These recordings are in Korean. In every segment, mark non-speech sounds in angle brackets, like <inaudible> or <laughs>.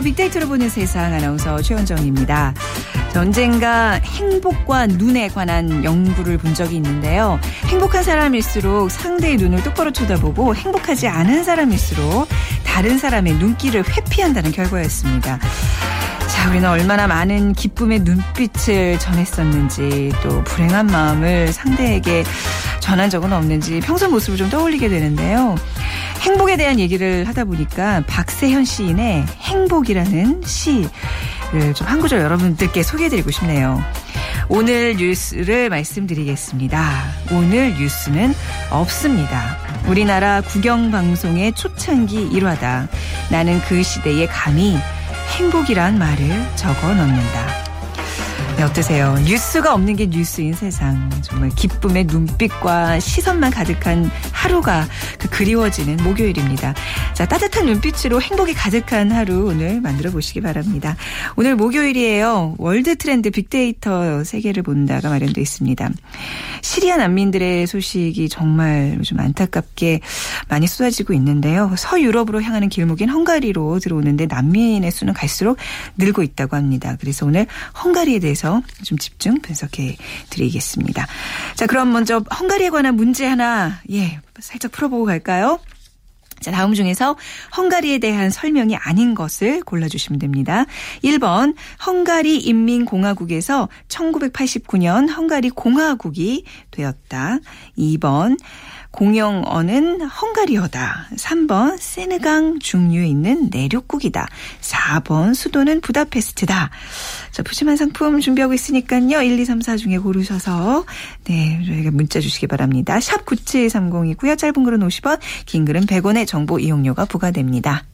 빅데이터로 보는 세상 아나운서 최원정입니다. 언젠가 행복과 눈에 관한 연구를 본 적이 있는데요. 행복한 사람일수록 상대의 눈을 똑바로 쳐다보고 행복하지 않은 사람일수록 다른 사람의 눈길을 회피한다는 결과였습니다. 자, 우리는 얼마나 많은 기쁨의 눈빛을 전했었는지 또 불행한 마음을 상대에게 전한 적은 없는지 평소 모습을 좀 떠올리게 되는데요. 행복에 대한 얘기를 하다 보니까 박세현 시인의 행복이라는 시를 좀 한 구절 여러분들께 소개해드리고 싶네요. 오늘 뉴스를 말씀드리겠습니다. 오늘 뉴스는 없습니다. 우리나라 국영방송의 초창기 일화다. 나는 그 시대에 감히 행복이란 말을 적어 넣는다. 네, 어떠세요? 뉴스가 없는 게 뉴스인 세상. 정말 기쁨의 눈빛과 시선만 가득한 하루가 그 그리워지는 목요일입니다. 자, 따뜻한 눈빛으로 행복이 가득한 하루 오늘 만들어 보시기 바랍니다. 오늘 목요일이에요. 월드 트렌드 빅데이터 세계를 본다가 마련되어 있습니다. 시리아 난민들의 소식이 정말 요즘 안타깝게 많이 쏟아지고 있는데요. 서유럽으로 향하는 길목인 헝가리로 들어오는데 난민의 수는 갈수록 늘고 있다고 합니다. 그래서 오늘 헝가리에 대해서 대해서 좀 집중 분석해 드리겠습니다. 자, 그럼 먼저 헝가리에 관한 문제 하나, 예, 살짝 풀어보고 갈까요? 자, 다음 중에서 헝가리에 대한 설명이 아닌 것을 골라주시면 됩니다. 1번, 헝가리 인민공화국에서 1989년 헝가리 공화국이 되었다. 2번, 공영어는 헝가리어다. 3번 세네강 중류에 있는 내륙국이다. 4번 수도는 부다페스트다. 자, 푸짐한 상품 준비하고 있으니까요. 1, 2, 3, 4 중에 고르셔서 네, 저희가 문자 주시기 바랍니다. 샵 9730이고요. 짧은 글은 50원, 긴 글은 100원의 정보 이용료가 부과됩니다.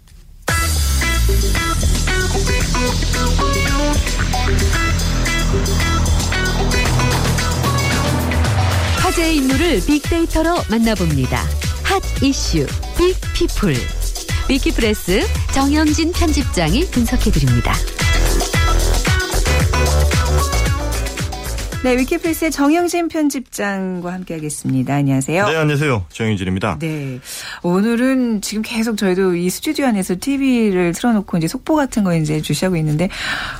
화제의 인물을 빅데이터로 만나봅니다. 핫 이슈 빅피플 위키프레스 정영진 편집장이 분석해드립니다. 네, 위키플스의 정영진 편집장과 함께하겠습니다. 안녕하세요. 네, 안녕하세요. 정영진입니다. 네, 오늘은 지금 계속 저희도 이 스튜디오 안에서 TV를 틀어놓고 이제 속보 같은 거 이제 주시하고 있는데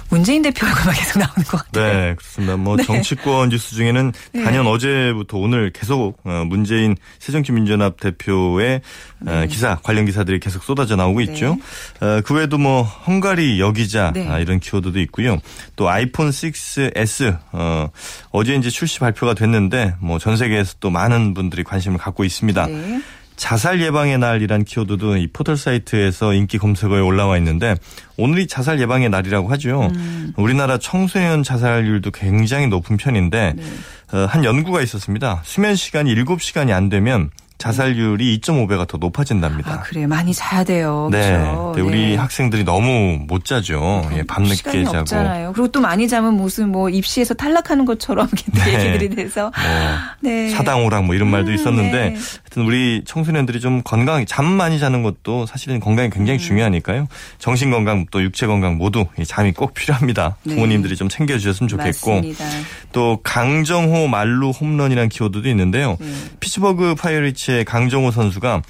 문재인 대표 얼굴만 계속 나오는 것 같아요. 네, 그렇습니다. 뭐 네. 정치권 뉴스 중에는 네. 단연 어제부터 오늘 계속 어, 문재인 새정치민주연합 대표의 어, 네. 기사 관련 기사들이 계속 쏟아져 나오고 네. 있죠. 어, 그 외에도 뭐 헝가리 여기자 네. 아, 이런 키워드도 있고요. 또 아이폰 6s 어, 어제 이제 출시 발표가 됐는데 뭐 전 세계에서 또 많은 분들이 관심을 갖고 있습니다. 네. 자살 예방의 날이란 키워드도 이 포털 사이트에서 인기 검색어에 올라와 있는데 오늘이 자살 예방의 날이라고 하죠. 음. 우리나라 청소년 자살률도 굉장히 높은 편인데 네. 어, 한 연구가 있었습니다. 수면 시간이 7시간이 안 되면 자살률이 2.5배가 더 높아진답니다. 아, 그래 많이 자야 돼요. 네. 그렇죠? 네. 우리 학생들이 너무 못 자죠. 예, 밤늦게 자고. 없잖아요. 그리고 또 많이 자면 무슨 뭐 입시에서 탈락하는 것처럼 <laughs> 네. 얘기들이 돼서 뭐 네. 사당오락 뭐 이런 말도 음, 있었는데 네. 하여튼 우리 청소년들이 좀 건강 잠 많이 자는 것도 사실은 건강에 굉장히 음. 중요하니까요. 정신 건강 또 육체 건강 모두 잠이 꼭 필요합니다. 네. 부모님들이 좀 챙겨 주셨으면 좋겠고 맞습니다. 또 강정호 만루 홈런이라는 키워드도 있는데요. 네. 피츠버그 파이어리츠 소속의 강정호 선수가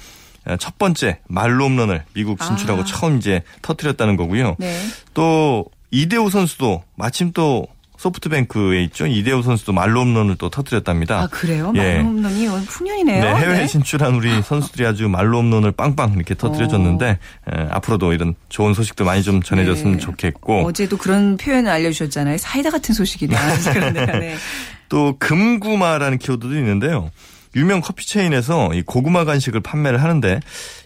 첫 번째 만루 홈런을 미국 진출하고 아. 처음 이제 터뜨렸다는 거고요. 네. 또 이대호 선수도 마침 또 소프트뱅크에 있죠. 이대호 선수도 만루 홈런을 또 터뜨렸답니다. 아 그래요? 예. 만루 홈런이 풍년이네요. 네, 해외 네. 진출한 우리 <laughs> 선수들이 아주 만루 홈런을 빵빵 이렇게 터뜨려줬는데 에, 앞으로도 이런 좋은 소식도 많이 좀 전해줬으면 네. 좋겠고 어제도 그런 표현을 알려주셨잖아요. 사이다 같은 소식이다. <laughs> 네. 또 금구마라는 키워드도 있는데요. 유명 커피 체인에서 이 고구마 간식을 판매를 하는데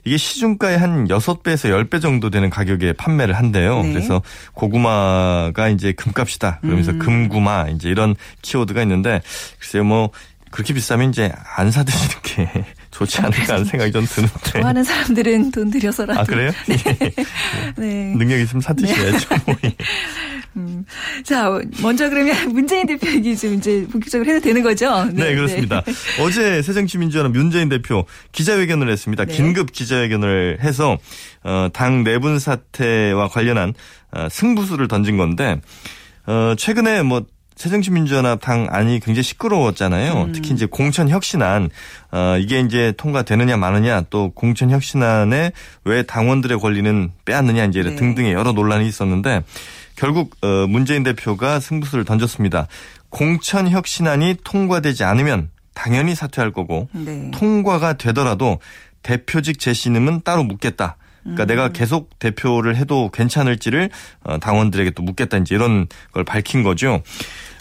이게 시중가의 한 6배에서 10배 정도 되는 가격에 판매를 한대요. 네. 그래서 고구마가 이제 금값이다. 그러면서 음. 금구마 이제 이런 키워드가 있는데 글쎄요 뭐 그렇게 비싸면 이제 안 사드시는 게 <laughs> 좋지 않을까 하는 생각이 좀 드는데. 좋아하는 사람들은 돈 들여서라도. 아, 그래요? 네. 예. <laughs> 네. 능력 있으면 사드셔야죠. 네. <laughs> 음. 자, 먼저 그러면 <laughs> 문재인 대표 얘기 좀 이제 본격적으로 해도 되는 거죠? 네, 네 그렇습니다. 네. <laughs> 어제 새정치민주연합 문재인 대표 기자회견을 했습니다. 네. 긴급 기자회견을 해서 어, 당 내분 사태와 관련한 어, 승부수를 던진 건데 어, 최근에 뭐 새정치민주연합 당 안이 굉장히 시끄러웠잖아요. 음. 특히 이제 공천 혁신안 어, 이게 이제 통과되느냐 마느냐 또 공천 혁신안에 왜 당원들의 권리는 빼앗느냐 이제 네. 등등의 여러 논란이 있었는데 결국 어, 문재인 대표가 승부수를 던졌습니다. 공천 혁신안이 통과되지 않으면 당연히 사퇴할 거고 네. 통과가 되더라도 대표직 재신임은 따로 묻겠다. 그러니까 음. 내가 계속 대표를 해도 괜찮을지를 어, 당원들에게 또 묻겠다 이제 이런 걸 밝힌 거죠.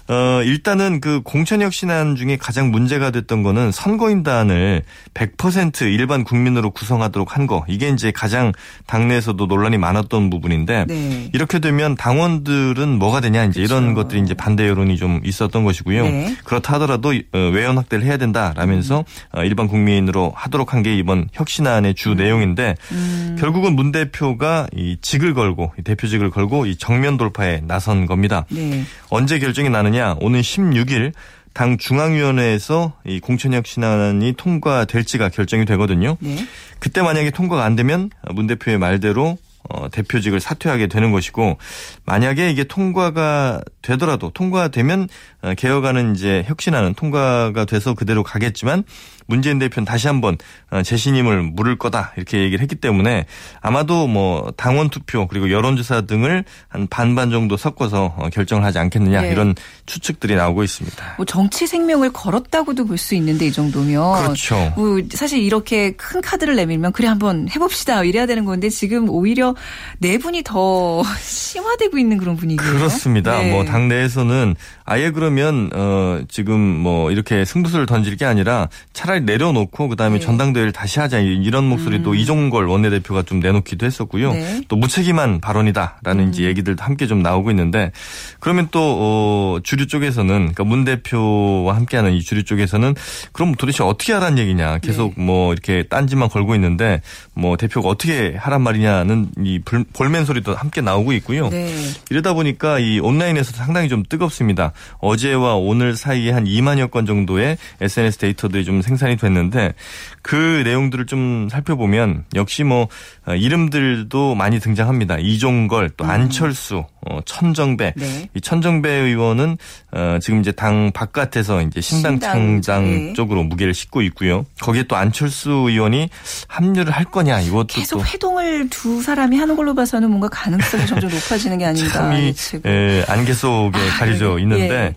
어, 일단은 그 공천혁신안 중에 가장 문제가 됐던 거는 선거인단을 100% 일반 국민으로 구성하도록 한 거. 이게 이제 가장 당내에서도 논란이 많았던 부분인데 네. 이렇게 되면 당원들은 뭐가 되냐 이제 그렇죠. 이런 것들이 이제 반대 여론이 좀 있었던 것이고요. 네. 그렇다 하더라도 어, 외연 확대를 해야 된다라면서 음. 일반 국민으로 하도록 한 게 이번 혁신안의 주 음. 내용인데 음. 결국은 문 대표가 이 직을 걸고 대표직을 걸고 이 정면 돌파에 나선 겁니다. 네. 언제 결정이 나느냐 되냐 오늘 16일 당 중앙위원회에서 이 공천혁 신안이 통과될지가 결정이 되거든요. 네. 그때 만약에 통과가 안 되면 문 대표의 말대로 어, 대표직을 사퇴하게 되는 것이고 만약에 이게 통과가 되더라도 통과되면 어, 개혁안은 이제 혁신안은 통과가 돼서 그대로 가겠지만 문재인 대표는 다시 한번 어, 재신임을 물을 거다 이렇게 얘기를 했기 때문에 아마도 뭐 당원 투표 그리고 여론조사 등을 한 반반 정도 섞어서 어, 결정을 하지 않겠느냐 네. 이런 추측들이 나오고 있습니다. 뭐 정치 생명을 걸었다고도 볼 수 있는데 이 정도면 그렇죠. 뭐 사실 이렇게 큰 카드를 내밀면 그래 한번 해봅시다 이래야 되는 건데 지금 오히려 내분이 더 <laughs> 심화되고 있는 그런 분위기예요. 그렇습니다. 네. 뭐 당내에서는 아예 그러면 어 지금 뭐 이렇게 승부수를 던질 게 아니라 차라리 내려놓고 그다음에 네. 전당대회를 다시 하자 이런 목소리도 음. 이종걸 원내대표가 좀 내놓기도 했었고요. 네. 또 무책임한 발언이다라는 음. 이제 얘기들도 함께 좀 나오고 있는데 그러면 또 어, 주류 쪽에서는 그러니까 문 대표와 함께하는 이 주류 쪽에서는 그럼 도대체 어떻게 하라는 얘기냐 계속 네. 뭐 이렇게 딴지만 걸고 있는데 뭐 대표가 어떻게 하란 말이냐는 이 볼멘 소리도 함께 나오고 있고요. 네. 이러다 보니까 이 온라인에서 상당히 좀 뜨겁습니다. 어제와 오늘 사이에 한 2만여 건 정도의 SNS 데이터들이 좀 생산이 됐는데 그 내용들을 좀 살펴보면 역시 뭐 어, 이름들도 많이 등장합니다. 이종걸 또 음. 안철수 어, 천정배 네. 이 천정배 의원은 어, 지금 이제 당 바깥에서 이제 신당 창당 네. 쪽으로 무게를 싣고 있고요. 거기에 또 안철수 의원이 합류를 할 거냐 이것도 계속 회동을 두 사람이 하는 걸로 봐서는 뭔가 가능성이 점점 높아지는 게 아닌가. <laughs> 참이 예, 안개 속에 아, 가려져 네. 있는데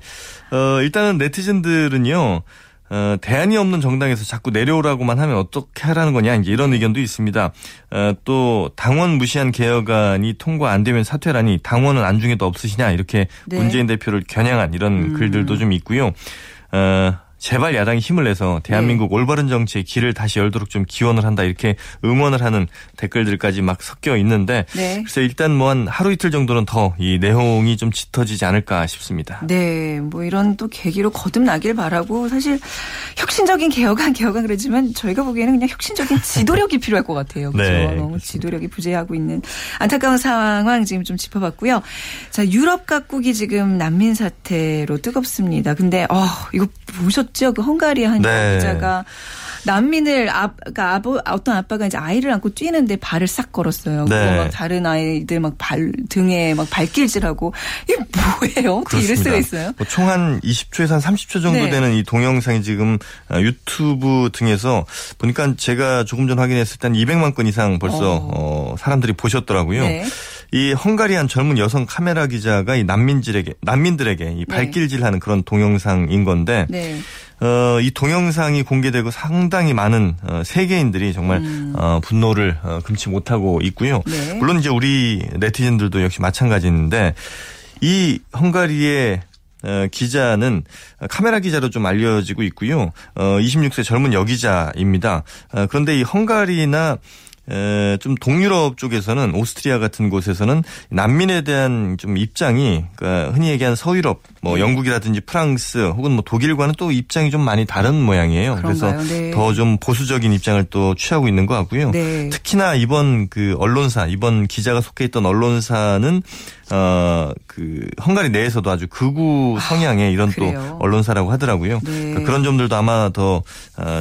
예. 어, 일단은 네티즌들은요. 어, 대안이 없는 정당에서 자꾸 내려오라고만 하면 어떻게 하라는 거냐 이제 이런 의견도 있습니다. 어, 또 당원 무시한 개혁안이 통과 안 되면 사퇴라니 당원은 안중에도 없으시냐 이렇게 네. 문재인 대표를 겨냥한 이런 음. 글들도 좀 있고요. 어, 제발 야당이 힘을 내서 대한민국 네. 올바른 정치의 길을 다시 열도록 좀 기원을 한다 이렇게 응원을 하는 댓글들까지 막 섞여 있는데 네. 그래서 일단 뭐 한 하루 이틀 정도는 더 이 내용이 좀 짙어지지 않을까 싶습니다. 네, 뭐 이런 또 계기로 거듭나길 바라고 사실 혁신적인 개혁안 개혁안 그러지만 저희가 보기에는 그냥 혁신적인 <laughs> 지도력이 필요할 것 같아요. 그렇죠? 네, 너무 지도력이 부재하고 있는 안타까운 상황 지금 좀 짚어봤고요. 자, 유럽 각국이 지금 난민 사태로 뜨겁습니다. 근데 어 이거 보셨 있었죠. 그 헝가리 한 네. 여자가 난민을 아, 그러니까 아버, 어떤 아빠가 이제 아이를 안고 뛰는데 발을 싹 걸었어요. 네. 막 다른 아이들 막 발 등에 막 발길질하고 이게 뭐예요? 어떻게 이럴 수가 있어요? 뭐 총한 20초에서 한 30초 정도 네. 되는 이 동영상이 지금 아, 유튜브 등에서 보니까 제가 조금 전 확인했을 때 한 200만 건 이상 벌써 어. 어 사람들이 보셨더라고요. 네. 이 헝가리 한 젊은 여성 카메라 기자가 이 난민들에게 난민들에게 이 네. 발길질하는 그런 동영상인 건데 네. 어, 이 동영상이 공개되고 상당히 많은 어, 세계인들이 정말 음. 어, 분노를 어, 금치 못하고 있고요. 네. 물론 이제 우리 네티즌들도 역시 마찬가지인데 이 헝가리의 어, 기자는 카메라 기자로 좀 알려지고 있고요. 어, 26세 젊은 여기자입니다. 어, 그런데 이 헝가리나 좀 동유럽 쪽에서는 오스트리아 같은 곳에서는 난민에 대한 좀 입장이 그러니까 흔히 얘기하는 서유럽 뭐 네. 영국이라든지 프랑스 혹은 뭐 독일과는 또 입장이 좀 많이 다른 모양이에요. 그런가요? 그래서 네. 더좀 보수적인 입장을 또 취하고 있는 것 같고요. 네. 특히나 이번 그 언론사 이번 기자가 속해 있던 언론사는 어 그 헝가리 내에서도 아주 극우 성향의 이런 또 그래요? 언론사라고 하더라고요. 네. 그러니까 그런 점들도 아마 더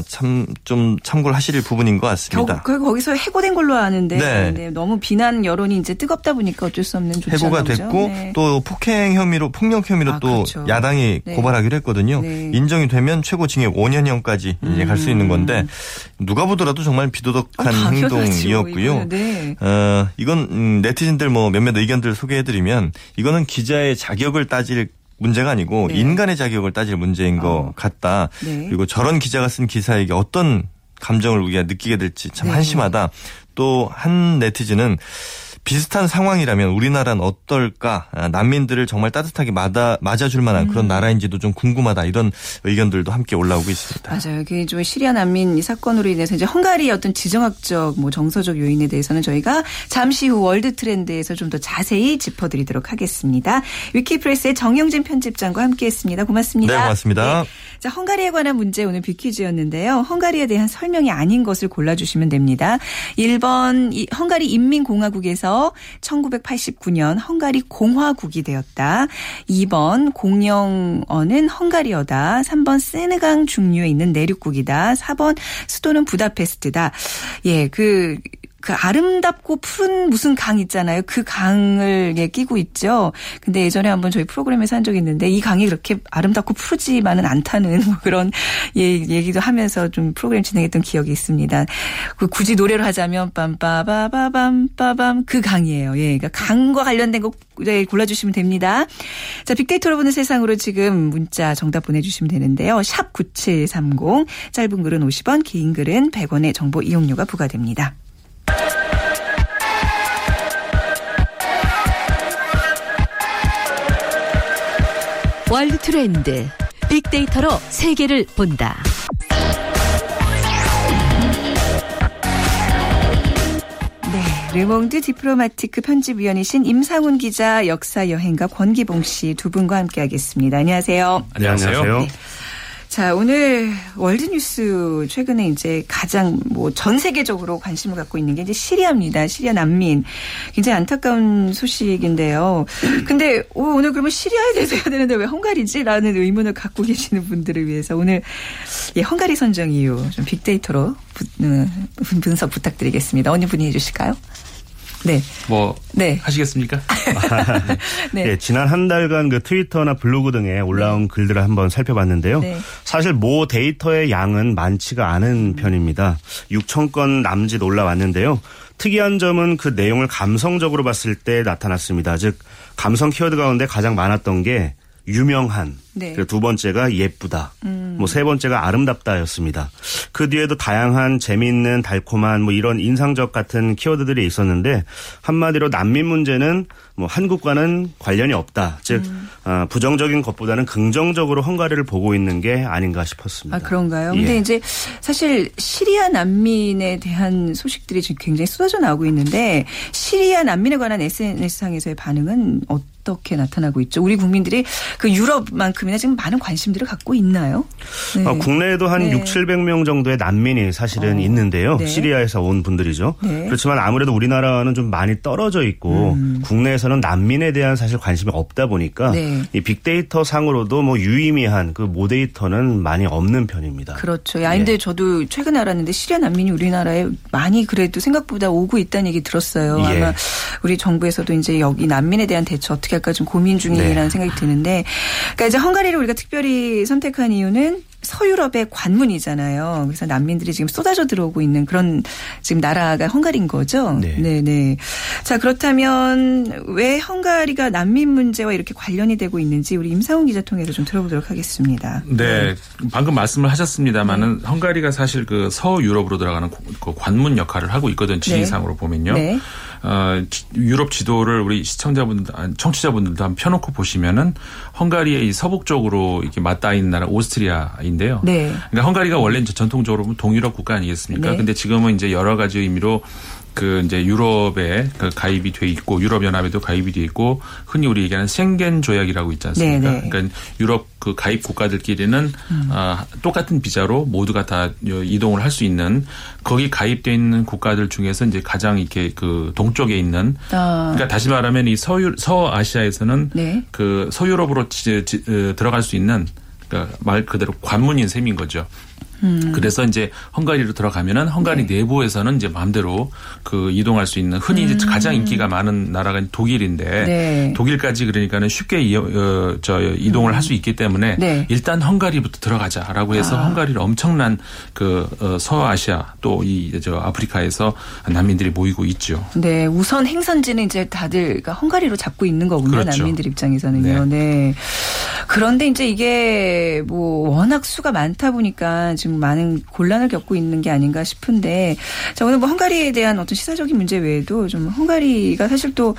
참 좀 참고를 하실 부분인 것 같습니다. 결국 거기서 해고된 걸로 아는데 네. 네, 너무 비난 여론이 이제 뜨겁다 보니까 어쩔 수 없는 조치가 해고가. 됐고 네. 또 폭행 혐의로 폭력 혐의로 아, 또 그렇죠. 야당이 네. 고발하기로 했거든요. 네. 인정이 되면 최고 징역 5년형까지 이제 갈 수 있는 건데 누가 보더라도 정말 비도덕한 아, 행동이었고요. 네. 어, 이건 음, 네티즌들 뭐 몇몇 의견들 소개해드리 면 이거는 기자의 자격을 따질 문제가 아니고 네. 인간의 자격을 따질 문제인 것 어. 같다. 네. 그리고 저런 기자가 쓴 기사에게 어떤 감정을 우리가 느끼게 될지 참 네. 한심하다. 또 한 네티즌은 비슷한 상황이라면 우리나라는 어떨까? 아, 난민들을 정말 따뜻하게 맞아, 맞아줄 만한 음. 그런 나라인지도 좀 궁금하다. 이런 의견들도 함께 올라오고 있습니다. 맞아요. 그좀 시리아 난민 이 사건으로 인해서 이제 헝가리의 어떤 지정학적 뭐 정서적 요인에 대해서는 저희가 잠시 후 월드 트렌드에서 좀 더 자세히 짚어드리도록 하겠습니다. 위키프레스의 정영진 편집장과 함께했습니다. 고맙습니다. 네, 고맙습니다. 자, 헝가리에 관한 문제 오늘 빅퀴즈였는데요. 헝가리에 대한 설명이 아닌 것을 골라주시면 됩니다. 1번 이 헝가리 인민공화국에서 1989년 헝가리 공화국이 되었다. 2번 공영어는 헝가리어다. 3번 세느강 중류에 있는 내륙국이다. 4번 수도는 부다페스트다. 예, 그 그 아름답고 푸른 무슨 강 있잖아요. 그 강을 예, 끼고 있죠. 근데 예전에 한번 저희 프로그램에서 한 적이 있는데 이 강이 그렇게 아름답고 푸르지만은 않다는 <laughs> 뭐 그런 예, 얘기도 하면서 좀 프로그램 진행했던 기억이 있습니다. 그 굳이 노래를 하자면 빰빠바바밤 빠밤 그 강이에요. 예, 그러니까 강과 관련된 거 네, 골라주시면 됩니다. 자, 빅데이터로 보는 세상으로 지금 문자 정답 보내주시면 되는데요. 샵 9730 짧은 글은 50원, 긴 글은 100원의 정보 이용료가 부과됩니다. 월드 트렌드. 빅데이터로 세계를 본다. 네, 르몽드 디플로마티크 편집위원이신 임상훈 기자, 역사 여행가 권기봉 씨 두 분과 함께하겠습니다. 안녕하세요. 안녕하세요. 자, 오늘 월드뉴스 최근에 이제 가장 뭐 전 세계적으로 관심을 갖고 있는 게 이제 시리아입니다. 시리아 난민. 굉장히 안타까운 소식인데요. 근데 오, 오늘 그러면 시리아에 대해서 해야 되는데 왜 헝가리지?라는 의문을 갖고 계시는 분들을 위해서 오늘 예, 헝가리 선정 이유 좀 빅데이터로 부, 음, 분석 부탁드리겠습니다. 어느 분이 해주실까요? 네. 뭐 네. 하시겠습니까? <laughs> 네. 예, 지난 한 달간 그 트위터나 블로그 등에 올라온 글들을 한번 살펴봤는데요. 네. 사실 모 데이터의 양은 많지가 않은 편입니다. 6천 건 남짓 올라왔는데요. 특이한 점은 그 내용을 감성적으로 봤을 때 나타났습니다. 즉 감성 키워드 가운데 가장 많았던 게 유명한. 네. 그리고 두 번째가 예쁘다. 뭐세 번째가 아름답다였습니다. 그 뒤에도 다양한 재미있는 달콤한 뭐 이런 인상적 같은 키워드들이 있었는데 한마디로 난민 문제는 뭐 한국과는 관련이 없다. 즉 어, 부정적인 것보다는 긍정적으로 헝가리를 보고 있는 게 아닌가 싶었습니다. 아, 그런가요? 근데 예. 이제 사실 시리아 난민에 대한 소식들이 지금 굉장히 쏟아져 나오고 있는데 시리아 난민에 관한 SNS상에서의 반응은 어떻게 나타나고 있죠? 우리 국민들이 그 유럽만큼 이나 지금 많은 관심들을 갖고 있나요? 네. 어, 국내에도 한 네. 6, 700명 정도의 난민이 사실은 어, 있는데요. 네. 시리아에서 온 분들이죠. 네. 그렇지만 아무래도 우리나라는 좀 많이 떨어져 있고 음. 국내에서는 난민에 대한 사실 관심이 없다 보니까 네. 이 빅데이터 상으로도 뭐 유의미한 그 모데이터는 많이 없는 편입니다. 그렇죠. 야, 근데 예. 저도 최근에 알았는데 시리아 난민이 우리나라에 많이 그래도 생각보다 오고 있다는 얘기 들었어요. 예. 아마 우리 정부에서도 이제 여기 난민에 대한 대처 어떻게 할까 좀 고민 중이라는 네. 생각이 드는데, 그러니까 이제 헝가리를 우리가 특별히 선택한 이유는 서유럽의 관문이잖아요. 그래서 난민들이 지금 쏟아져 들어오고 있는 그런 지금 나라가 헝가리인 거죠. 네. 네. 자, 그렇다면 왜 헝가리가 난민 문제와 이렇게 관련이 되고 있는지 우리 임상훈 기자 통해서 좀 들어보도록 하겠습니다. 네, 방금 말씀을 하셨습니다만은 헝가리가 사실 그 서유럽으로 들어가는 고- 그 관문 역할을 하고 있거든 지리상으로 보면요. 네. 어, 지- 유럽 지도를 우리 시청자분들, 아니, 청취자분들도 한번 펴놓고 보시면은 헝가리의 이 서북 쪽으로 이렇게 맞닿아 있는 나라 오스트리아 이 인데요. 네. 그러니까 헝가리가 원래 이제 전통적으로 보면 동유럽 국가 아니겠습니까? 네. 근데 지금은 이제 여러 가지 의미로 그 이제 유럽에 그 가입이 돼 있고 유럽 연합에도 가입이 돼 있고 흔히 우리 얘기하는 생겐 조약이라고 있지 않습니까? 네, 네. 그러니까 유럽 그 가입 국가들끼리는 아, 똑같은 비자로 모두가 다 이동을 할 수 있는 거기 가입돼 있는 국가들 중에서 이제 가장 이렇게 그 동쪽에 있는 아. 그러니까 다시 말하면 이 서유 서아시아에서는 네. 그 서유럽으로 지- 지- 어, 들어갈 수 있는 그러니까 말 그대로 관문인 셈인 거죠. 음. 그래서 이제 헝가리로 들어가면은 헝가리 네. 내부에서는 이제 마음대로 그 이동할 수 있는 흔히 이제 가장 인기가 많은 나라가 독일인데 음. 네. 독일까지 그러니까는 쉽게 이, 어, 저 이동을 할수 있기 때문에 네. 일단 헝가리부터 들어가자라고 해서 아. 헝가리를 엄청난 그 어, 서아시아 또 이 저 아프리카에서 난민들이 모이고 있죠. 네, 우선 행선지는 이제 다들 그러니까 헝가리로 잡고 있는 거군요. 그렇죠. 난민들 입장에서는요. 네. 그런데 이제 이게 뭐 워낙 수가 많다 보니까 지금 많은 곤란을 겪고 있는 게 아닌가 싶은데 자, 오늘 뭐 헝가리에 대한 어떤 시사적인 문제 외에도 좀 헝가리가 사실 또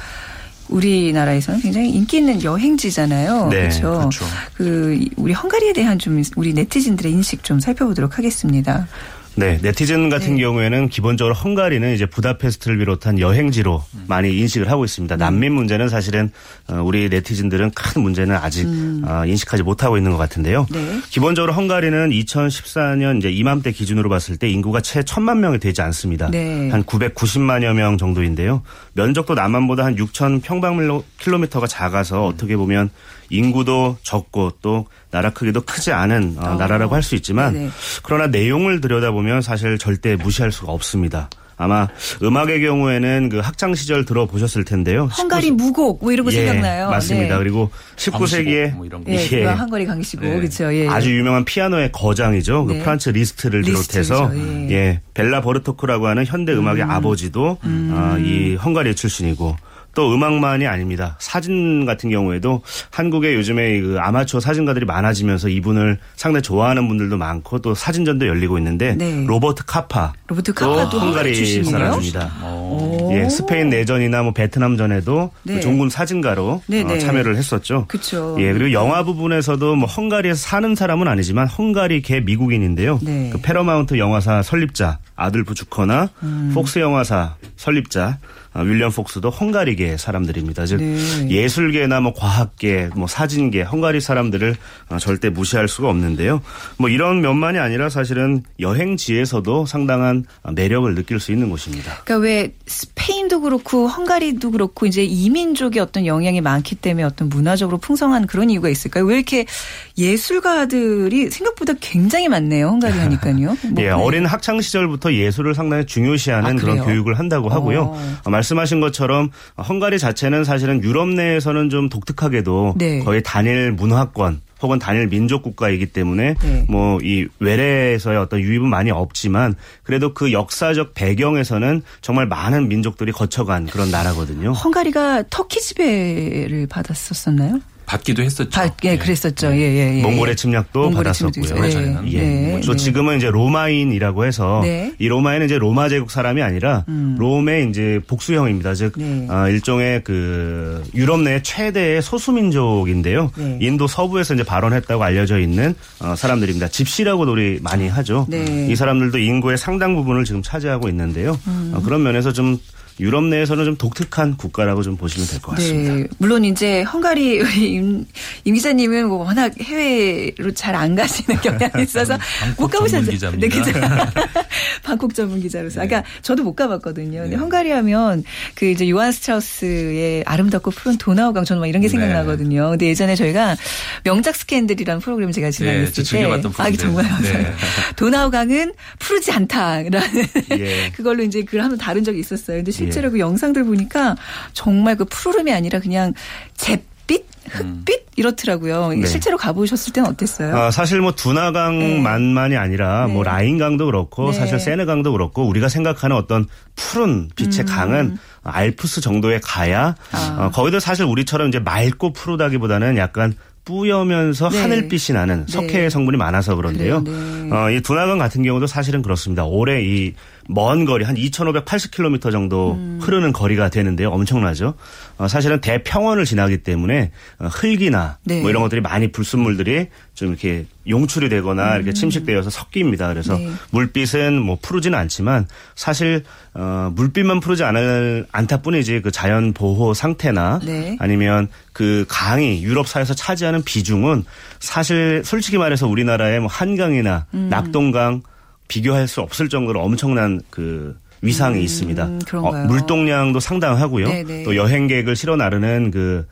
우리나라에서는 굉장히 인기 있는 여행지잖아요. 네, 그렇죠. 그렇죠. 그 우리 헝가리에 대한 좀 우리 네티즌들의 인식 좀 살펴보도록 하겠습니다. 네, 네티즌 같은 네. 경우에는 기본적으로 헝가리는 이제 부다페스트를 비롯한 여행지로 많이 인식을 하고 있습니다. 난민 문제는 사실은 어, 우리 네티즌들은 큰 문제는 아직 어, 인식하지 못하고 있는 것 같은데요. 음. 네. 기본적으로 헝가리는 2014년 이제 이맘때 기준으로 봤을 때 인구가 채 천만 명이 되지 않습니다. 네. 한 990만여 명 정도인데요. 면적도 남한보다 한 6천 평방킬로미터가 작아서 어떻게 보면 인구도 적고 또 나라 크기도 크지 않은 어, 어. 나라라고 할 수 있지만 네네. 그러나 내용을 들여다보면 사실 절대 무시할 수가 없습니다. 아마 음악의 경우에는 그 학창 시절 들어보셨을 텐데요. 헝가리 무곡 뭐 이런 거 예, 생각나요. 맞습니다. 네. 그리고 19세기에 뭐 이런 거. 예, 예. 헝가리 광시곡 네. 그렇죠. 예. 아주 유명한 피아노의 거장이죠. 그 네. 프란츠 리스트를 비롯해서 리스트죠, 예. 예. 벨라 버르토크라고 하는 현대 음악의 아버지도 어, 이 헝가리 출신이고 또 음악만이 아닙니다. 사진 같은 경우에도 한국에 요즘에 그 아마추어 사진가들이 많아지면서 이분을 상당히 좋아하는 분들도 많고 또 사진전도 열리고 있는데 네. 로버트 카파 로버트 또 카파도 헝가리? 사람입니다. 오. 예, 스페인 내전이나 뭐 베트남 전에도 그 네. 종군 사진가로 네, 어, 네. 참여를 했었죠. 그쵸. 예, 그리고 영화 부분에서도 뭐 헝가리에서 사는 사람은 아니지만 헝가리계 미국인인데요. 네. 그 패러마운트 영화사 설립자 아돌프 주커나 음. 폭스 영화사 설립자 아, 윌리엄 폭스도 헝가리계 사람들입니다. 즉 네. 예술계나 뭐 과학계, 뭐 사진계, 헝가리 사람들을 어, 절대 무시할 수가 없는데요. 뭐 이런 면만이 아니라 사실은 여행지에서도 상당한 매력을 느낄 수 있는 곳입니다. 그러니까 왜 스페인도 그렇고 헝가리도 그렇고 이제 이민족의 어떤 영향이 많기 때문에 어떤 문화적으로 풍성한 그런 이유가 있을까요? 왜 이렇게 예술가들이 생각보다 굉장히 많네요. 헝가리 하니까요. <laughs> 뭐 예, 어린 학창 시절부터 예술을 상당히 중요시하는 아, 그런? 교육을 한다고 하고요. 어. 어, 말씀하신 것처럼 헝가리 자체는 사실은 유럽 내에서는 좀 독특하게도 네. 거의 단일 문화권 혹은 단일 민족 국가이기 때문에 네. 뭐이 외래에서의 어떤 유입은 많이 없지만 그래도 그 역사적 배경에서는 정말 많은 민족들이 거쳐간 그런 나라거든요. 헝가리가 터키 지배를 받았었었나요? 받기도 했었죠. 받, 예, 그랬었죠. 예, 예, 예. 몽골의 침략도 몽골의 받았었고요. 오래전에는. 예. 네, 또 네. 지금은 이제 로마인이라고 해서 네. 이 로마인은 이제 로마 제국 사람이 아니라 롬의 이제 복수형입니다. 즉 네. 아, 일종의 그 유럽 내 최대의 소수민족인데요. 네. 인도 서부에서 이제 발원했다고 알려져 있는 어, 사람들입니다. 집시라고도 우리 많이 하죠. 네. 이 사람들도 인구의 상당 부분을 지금 차지하고 있는데요. 음. 어, 그런 면에서 좀 유럽 내에서는 좀 독특한 국가라고 좀 보시면 될 것 같습니다. 네. 물론 이제 헝가리 우리 임, 임 기자님은 뭐 워낙 해외로 잘 안 가시는 <laughs> 경향이 있어서 못 가보셨죠. 네, 기자. <laughs> 방콕 전문 기자로서. 아까 저도 못 가봤거든요. 근데 헝가리 하면 그 이제 요한 스트라우스의 아름답고 푸른 도나우강 저는 막 이런 게 네. 생각나거든요. 근데 예전에 저희가 명작 스캔들이라는 프로그램 제가 진행했을 네, 저 때. 즐겨봤던 아. 정말 네. 도나우강은 푸르지 않다라는 <laughs> 예. 그걸로 이제 글을 한번 다룬 적이 있었어요. 근데 실제로 그 영상들 보니까 정말 그 푸르름이 아니라 그냥 잿빛, 흑빛 이렇더라고요. 이게 네. 실제로 가보셨을 때는 어땠어요? 아, 사실 뭐 두나강만만이 아니라 네. 뭐 라인강도 그렇고 네. 사실 세느강도 그렇고 우리가 생각하는 어떤 푸른 빛의 강은 알프스 정도에 가야 음. 아. 어, 거기도 사실 우리처럼 이제 맑고 푸르다기보다는 약간 뿌여면서 네. 하늘빛이 나는 네. 석회 성분이 많아서 그런데요. 그래요, 네. 어, 이 두나강 같은 경우도 사실은 그렇습니다. 올해 이 먼 거리 한 2,580km 정도 흐르는 거리가 되는데요. 엄청나죠. 어, 사실은 대평원을 지나기 때문에 어, 흙이나 네. 뭐 이런 것들이 많이 불순물들이 좀 이렇게 용출이 되거나 이렇게 침식되어서 섞입니다. 그래서 네. 물빛은 뭐 푸르지는 않지만 사실 어, 물빛만 푸르지 않을 않다 뿐이지 그 자연 보호 상태나 네. 아니면 그 강이 유럽 사에서 차지하는 비중은 사실 솔직히 말해서 우리나라의 뭐 한강이나 음. 낙동강 비교할 수 없을 정도로 엄청난 그 위상이 있습니다. 음, 그런가요? 물동량도 상당하고요. 네네. 또 여행객을 실어 나르는 그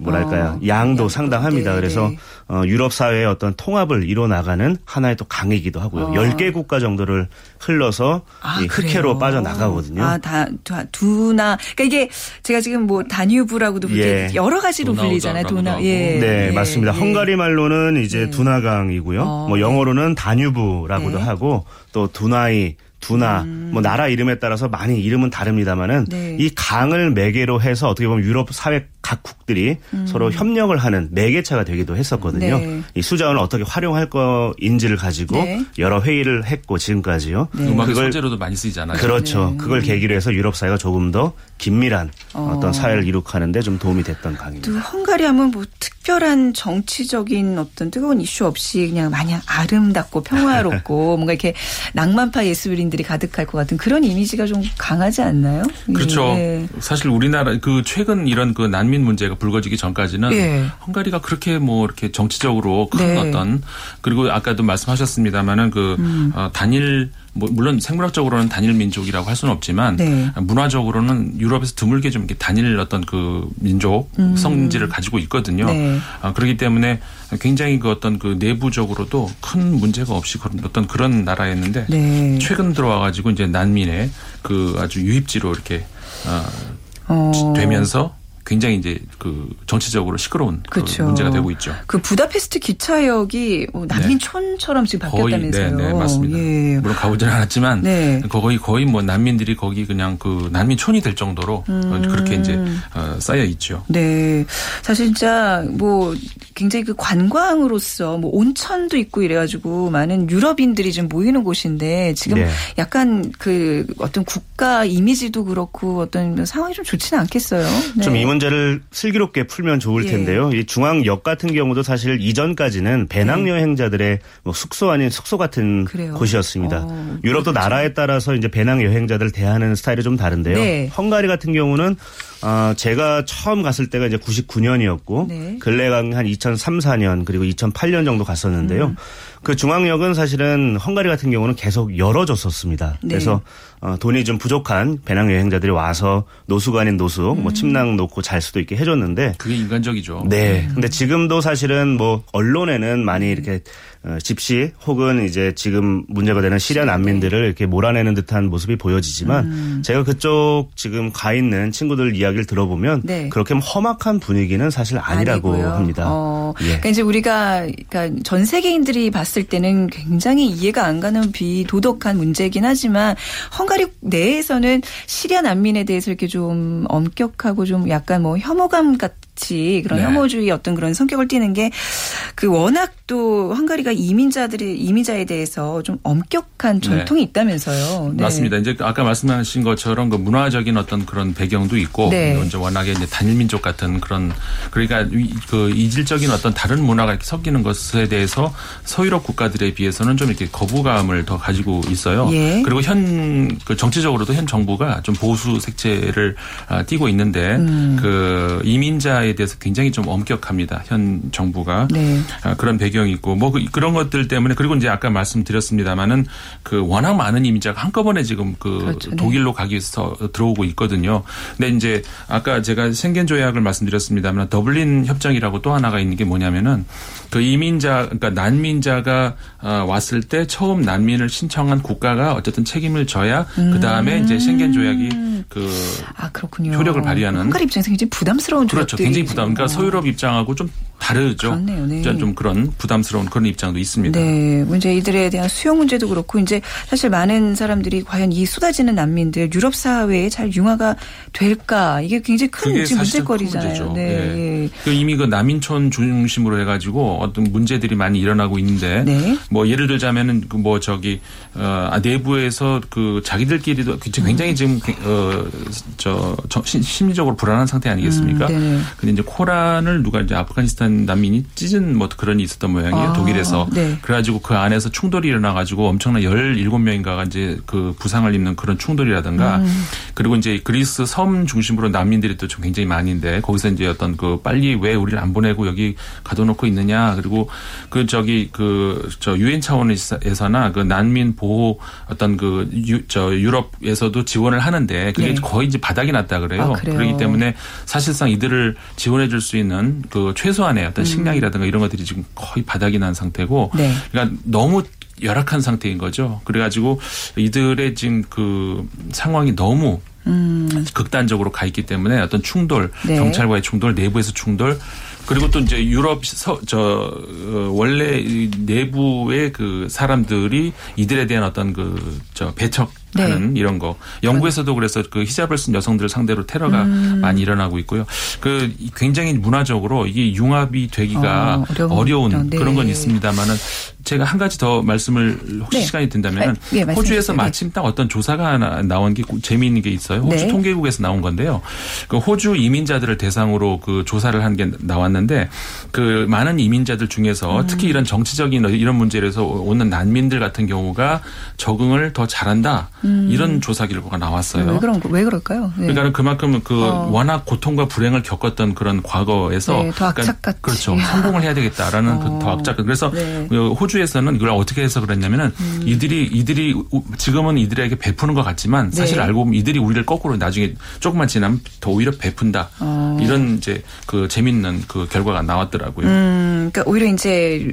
뭐랄까요 어, 양도. 상당합니다. 네, 그래서 네. 어, 유럽 사회의 어떤 통합을 이뤄 나가는 하나의 또 강이기도 하고요. 어. 10개 국가 정도를 흘러서 아, 이 흑해로? 빠져 나가거든요. 아, 다, 다 두나. 그러니까 이게 제가 지금 뭐 다뉴브라고도 부르 예. 여러 가지로 불리잖아요. 도나. 예. 네, 예, 맞습니다. 예. 헝가리 말로는 이제 네. 두나강이고요. 어, 뭐 영어로는 다뉴브라고도 네. 하고 또 두나이 두나 뭐 나라 이름에 따라서 많이 이름은 다릅니다만은 음. 네. 이 강을 매개로 해서 어떻게 보면 유럽 사회 각국들이 서로 협력을 하는 매개체가 되기도 했었거든요. 음. 네. 이 수자원을 어떻게 활용할 거인지를 가지고 네. 여러 회의를 했고 지금까지요. 음악의 그걸 소재로도 많이 쓰이잖아요. 그렇죠. 네. 그걸 계기로 해서 유럽 사회가 조금 더 긴밀한 어. 어. 떤 사회를 이룩하는데 좀 도움이 됐던 강입니다. 또 헝가리 하면 뭐 특별한 정치적인 어떤 뜨거운 이슈 없이 그냥 마냥 아름답고 평화롭고 <laughs> 뭔가 이렇게 낭만파 예술인 들이 가득할 것 같은 그런 이미지가 좀 강하지 않나요? 그렇죠. 예. 사실 우리나라 그 최근 이런 그 난민 문제가 불거지기 전까지는 예. 헝가리가 그렇게 뭐 이렇게 정치적으로 큰 네. 어떤 그리고 아까도 말씀하셨습니다마는 그 음. 어, 단일 뭐 물론 생물학적으로는 단일 민족이라고 할 수는 없지만 네. 문화적으로는 유럽에서 드물게 좀 이렇게 단일 어떤 그 민족 성질을 가지고 있거든요. 음. 네. 아, 그렇기 때문에 굉장히 그 어떤 그 내부적으로도 큰 문제가 없이 그런 어떤 그런 나라였는데 네. 최근 들어와 가지고 이제 난민의 그 아주 유입지로 이렇게 어, 어. 되면서 굉장히 이제 그 정치적으로 시끄러운 그 그렇죠. 문제가 되고 있죠. 그 부다페스트 기차역이 뭐 난민촌처럼 지금 거의 바뀌었다면서요. 네, 네 맞습니다. 예. 물론 가보지는 않았지만 네. 거의 거의 뭐 난민들이 거기 그냥 그 난민촌이 될 정도로 어, 그렇게 이제 어, 쌓여 있죠. 네. 사실 진짜 뭐 굉장히 그 관광으로서 뭐 온천도 있고 이래가지고 많은 유럽인들이 좀 모이는 곳인데 지금 네. 약간 그 어떤 국가 이미지도 그렇고 어떤 상황이 좀 좋지는 않겠어요. 네. 좀이 문제를 슬기롭게 풀면 좋을 예. 텐데요. 이 중앙역 같은 경우도 사실 이전까지는 배낭 여행자들의 뭐 숙소 아닌 숙소 같은 네. 그래요? 곳이었습니다. 어, 유럽도 나라에 따라서 이제 배낭 여행자들을 대하는 스타일이 좀 다른데요. 네. 헝가리 같은 경우는 어, 제가 처음 갔을 때가 이제 99년이었고 네. 근래 간 2003, 4년 그리고 2008년 정도 갔었는데요. 음. 그 중앙역은 사실은 헝가리 같은 경우는 계속 열어줬었습니다. 네. 그래서 어, 돈이 좀 부족한 배낭 여행자들이 와서 노수가 아닌 노수, 음. 뭐 침낭 놓고 잘 수도 있게 해줬는데 그게 인간적이죠. 네. 근데 지금도 사실은 뭐 언론에는 많이 이렇게 어, 집시 혹은 이제 지금 문제가 되는 시리아 난민들을 이렇게 몰아내는 듯한 모습이 보여지지만 제가 그쪽 지금 가 있는 친구들 이야기를 들어보면 네. 그렇게 험악한 분위기는 사실 아니라고 아니고요. 합니다. 어, 예. 그러니까 이제 우리가 그러니까 전 세계인들이 봤을 때는 굉장히 이해가 안 가는 비도덕한 문제이긴 하지만 헝가리 내에서는 시리아 난민에 대해서 이렇게 좀 엄격하고 좀 약간 뭐 혐오감 같이 그런 네. 혐오주의 어떤 그런 성격을 띠는 게 그 워낙 또 헝가리가 이민자들이 이민자에 대해서 좀 엄격한 전통이 있다면서요. 네. 맞습니다. 이제 아까 말씀하신 것처럼 그 문화적인 어떤 그런 배경도 있고 네. 이제 워낙에 이제 단일 민족 같은 그런 그러니까 이- 그 이질적인 어떤 다른 문화가 이렇게 섞이는 것에 대해서 서유럽 국가들에 비해서는 좀 이렇게 거부감을 더 가지고 있어요. 예. 그리고 현 그 정치적으로도 현 정부가 좀 보수 색채를 아, 띠고 있는데 음. 그 이민자 에 대해서 굉장히 좀 엄격합니다. 현 정부가 네. 아, 그런 배경이 있고 뭐 그, 그런 것들 때문에 그리고 이제 아까 말씀드렸습니다마는 그 워낙 많은 이민자가 한꺼번에 지금 그 그렇죠. 네. 독일로 가기 위해서 들어오고 있거든요. 근데 이제 아까 제가 생겐 조약을 말씀드렸습니다만 더블린 협정이라고 또 하나가 있는 게 뭐냐면은 그 이민자 그러니까 난민자가 아, 왔을 때 처음 난민을 신청한 국가가 어쨌든 책임을 져야 그 다음에 이제 생겐 조약이 그아 그렇군요. 효력을 발휘하는 헝가리 입장에서 굉장히 부담스러운 그렇죠. 굉장히 부담. 그러니까 어. 서유럽 입장하고 좀 다르죠. 그렇네요. 네. 좀- 좀 그런 부담스러운 그런 입장도 있습니다. 네, 문제 이들에 대한 수용 문제도 그렇고 이제 사실 많은 사람들이 과연 이 쏟아지는 난민들 유럽 사회에 잘 융화가 될까 이게 굉장히 큰 문제거리잖아요. 네. 그 이미 그 남인촌 중심으로 해가지고 어떤 문제들이 많이 일어나고 있는데 네. 뭐 예를 들자면은 그뭐 저기 어 아, 내부에서 그 자기들끼리도 굉장히 지금 어저 심리적으로 불안한 상태 아니겠습니까? 음. 근데 이제 코란을 누가 이제 아프가니스탄 난민이 찢은 뭐 그런 일이 있었던 모양이에요. 아, 독일에서. 네. 그래가지고 그 안에서 충돌이 일어나가지고 엄청난 17명인가가 이제 그 부상을 입는 그런 충돌이라든가 음. 그리고 이제 그리스 섬 중심으로 난민들이 또 좀 굉장히 많은데 거기서 이제 어떤 그 빨리 왜 우리를 안 보내고 여기 가둬놓고 있느냐 그리고 그 저기 그 저 유엔 차원에서나 그 난민 보호 어떤 그 저 유럽에서도 지원을 하는데 그게 네. 거의 이제 바닥이 났다 그래요. 아, 그래요? 그렇기 때문에 사실상 이들을 지원해 줄 수 있는 그 최소한의 어떤 식량이라든가 이런 것들이 지금 거의 바닥이 난 상태고 음. 네. 그러니까 너무 열악한 상태인 거죠. 그래가지고 이들의 지금 그 상황이 너무 극단적으로 가 있기 때문에 어떤 충돌, 음. 네. 경찰과의 충돌, 내부에서 충돌, 그리고 또 이제 유럽 서, 저 어, 원래 이 내부의 그 사람들이 이들에 대한 어떤 그 저 배척 하는 네. 이런 거 영국에서도 그래서 그 히잡을 쓴 여성들을 상대로 테러가 음. 많이 일어나고 있고요. 그 굉장히 문화적으로 이게 융합이 되기가 어, 어려운 어려운 네. 그런 건 있습니다만은 제가 한 가지 더 말씀을 혹시 네. 시간이 된다면 아, 예, 호주에서. 네. 마침 딱 어떤 조사가 하나 나온 게 재미있는 게 있어요. 호주 네. 통계국에서 나온 건데요. 그 호주 이민자들을 대상으로 그 조사를 한 게 나왔는데 그 많은 이민자들 중에서 특히 이런 정치적인 이런 문제에서 오는 난민들 같은 경우가 적응을 더 잘한다 이런 조사 결과가 나왔어요. 왜 그런 거, 왜 그럴까요? 네. 그러니까 그만큼 그 어. 워낙 고통과 불행을 겪었던 그런 과거에서 네, 더 악착같이. 그렇죠 성공을 해야 되겠다라는 <laughs> 어. 그더 악착 그래서 네. 그 호주에서는 이걸 어떻게 해서 그랬냐면은 이들이 이들이 우- 지금은 이들에게 베푸는 것 같지만 사실 네. 알고 보면 이들이 우리를 거꾸로 나중에 조금만 지나면 더 오히려 베푼다 어. 이런 이제 그 재밌는 그 결과가 나왔더라고요. 음, 그러니까 오히려 이제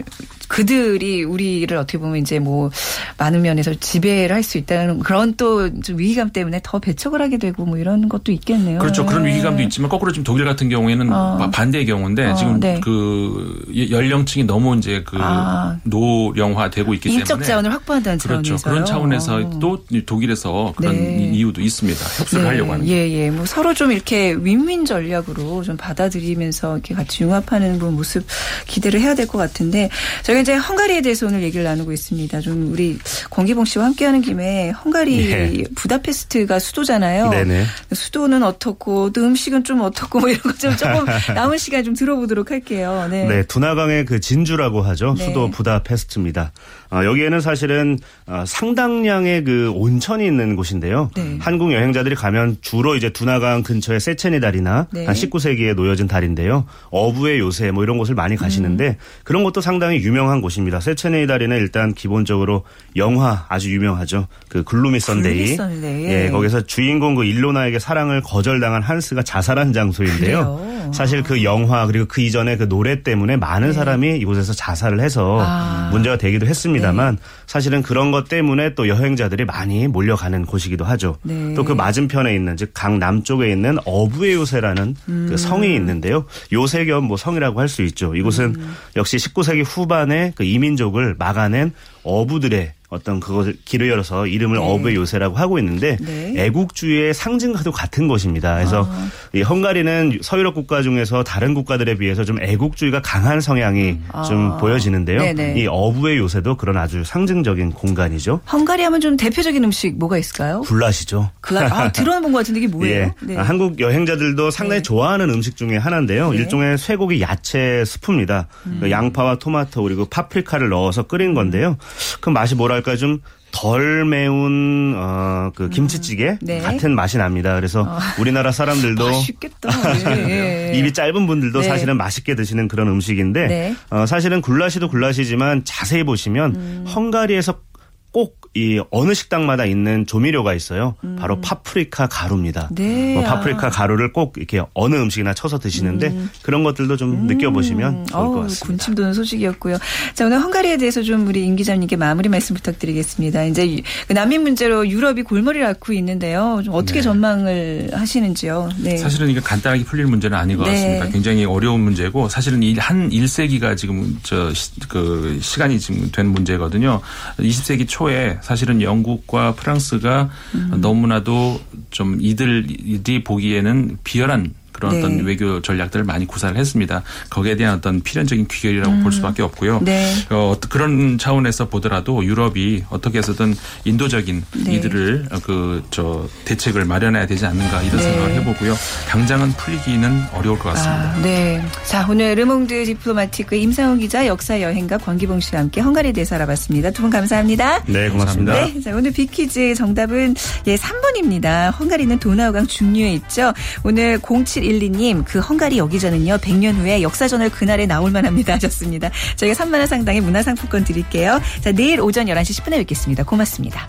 그들이 우리를 어떻게 보면 이제 뭐 많은 면에서 지배를 할 수 있다는 그런 또 좀 위기감 때문에 더 배척을 하게 되고 뭐 이런 것도 있겠네요. 그렇죠. 그런 네. 위기감도 있지만 거꾸로 지금 독일 같은 경우에는 어. 반대의 경우인데 어, 지금 네. 그 연령층이 너무 이제 그 아. 노령화되고 있기 인적 때문에 자원을 확보한다는 그렇죠. 차원에서요. 그런 차원에서 어. 또 독일에서 그런 네. 이유도 있습니다. 협소를 하려고 하는. 예, 예. 뭐 서로 좀 이렇게 윈윈 전략으로 좀 받아들이면서 이렇게 같이 융합하는 그런 모습 기대를 해야 될 것 같은데 저희 가 이제 헝가리에 대해서 오늘 얘기를 나누고 있습니다. 좀 우리 권기봉 씨와 함께하는 김에 헝가리 예. 부다페스트가 수도잖아요. 네네. 수도는 어떻고 또 음식은 좀 어떻고 뭐 이런 것 좀 조금 <laughs> 남은 시간 좀 들어보도록 할게요. 네. 네, 두나강의 그 진주라고 하죠. 네. 수도 부다페스트입니다. 어, 여기에는 사실은 어, 상당량의 그 온천이 있는 곳인데요. 네. 한국 여행자들이 가면 주로 이제 두나강 근처의 세체니 다리나 네. 한 19세기에 놓여진 다리인데요. 어부의 요새 뭐 이런 곳을 많이 가시는데 음. 그런 곳도 상당히 유명한 곳입니다. 세체니 다리는 일단 기본적으로 영화 아주 유명하죠. 그 글루미 썬데이. 예, 거기서 주인공 그 일로나에게 사랑을 거절당한 한스가 자살한 장소인데요. 그래요? 사실 그 영화 그리고 그 이전에 그 노래 때문에 많은 사람이 이곳에서 자살을 해서 네. 아. 문제가 되기도 했습니다 만 사실은 그런 것 때문에 또 여행자들이 많이 몰려가는 곳이기도 하죠. 네. 또그 맞은편에 있는 즉 강 남쪽에 있는 어부의 요새라는 음. 그 성이 있는데요. 요새 겸 뭐 성이라고 할 수 있죠. 이곳은 음. 역시 19세기 후반에 그 이민족을 막아낸 어부들의 어떤 그것을 길을 열어서 이름을 네. 어부의 요새라고 하고 있는데 네. 애국주의의 상징과도 같은 것입니다. 그래서 아. 이 헝가리는 서유럽 국가 중에서 다른 국가들에 비해서 좀 애국주의가 강한 성향이 좀 아. 보여지는데요. 네네. 이 어부의 요새도 그런 아주 상징적인 공간이죠. 헝가리 하면 좀 대표적인 음식 뭐가 있을까요? 굴라시죠. 그, 아, <laughs> 들어본 것 같은데 이게 뭐예요? 예. 아, 한국 여행자들도 상당히 네. 좋아하는 음식 중에 하나인데요. 네. 일종의 쇠고기 야채 스프입니다. 음. 그 양파와 토마토 그리고 파프리카를 넣어서 끓인 건데요. 그 맛이 뭐랄까 좀 덜 매운 어, 그 김치찌개 네. 같은 맛이 납니다. 그래서 우리나라 사람들도 <laughs> 맛있겠다. <laughs> 예, 예. 입이 짧은 분들도 네. 사실은 맛있게 드시는 그런 음식인데 네. 어, 사실은 굴라시도 굴라시지만 자세히 보시면 음. 헝가리에서 꼭 이 어느 식당마다 있는 조미료가 있어요. 바로 파프리카 가루입니다. 음. 네. 뭐 파프리카 가루를 꼭 이렇게 어느 음식이나 쳐서 드시는데 그런 것들도 좀 느껴보시면 좋을 것 음. 어우, 같습니다. 군침 도는 소식이었고요. 자, 오늘 헝가리에 대해서 좀 우리 임 기자님께 마무리 말씀 부탁드리겠습니다. 이제 유- 그 난민 문제로 유럽이 골머리를 앓고 있는데요. 좀 어떻게 전망을 하시는지요? 네. 사실은 이게 간단하게 풀릴 문제는 아닌 것 네. 같습니다. 굉장히 어려운 문제고 사실은 이한 1세기가 지금 저그 시간이 지금 된 문제거든요. 20세기 초에 사실은 영국과 프랑스가 음. 너무나도 좀 이들이 보기에는 비열한 그런 네. 어떤 외교 전략들을 많이 구사를 했습니다. 거기에 대한 어떤 필연적인 귀결이라고 볼 수밖에 없고요. 음. 네. 어, 그런 차원에서 보더라도 유럽이 어떻게 해서든 인도적인 네. 이들을 그 저 대책을 마련해야 되지 않는가 이런 네. 생각을 해보고요. 당장은 풀리기는 어려울 것 같습니다. 아, 네. 자, 오늘 르몽드 디플로마티크 임상훈 기자 역사 여행가 권기봉 씨와 함께 헝가리에 대해서 알아봤습니다. 두 분 감사합니다. 네, 고맙습니다. 네. 자, 오늘 빅퀴즈 정답은 예, 3번입니다. 헝가리는 도나우강 중류에 있죠. 오늘 0712님, 그 헝가리 여기저는요, 100년 후에 역사전을 그날에 나올 만합니다. 하셨습니다. 저희가 3만 원 상당의 문화상품권 드릴게요. 자, 내일 오전 11시 10분에 뵙겠습니다. 고맙습니다.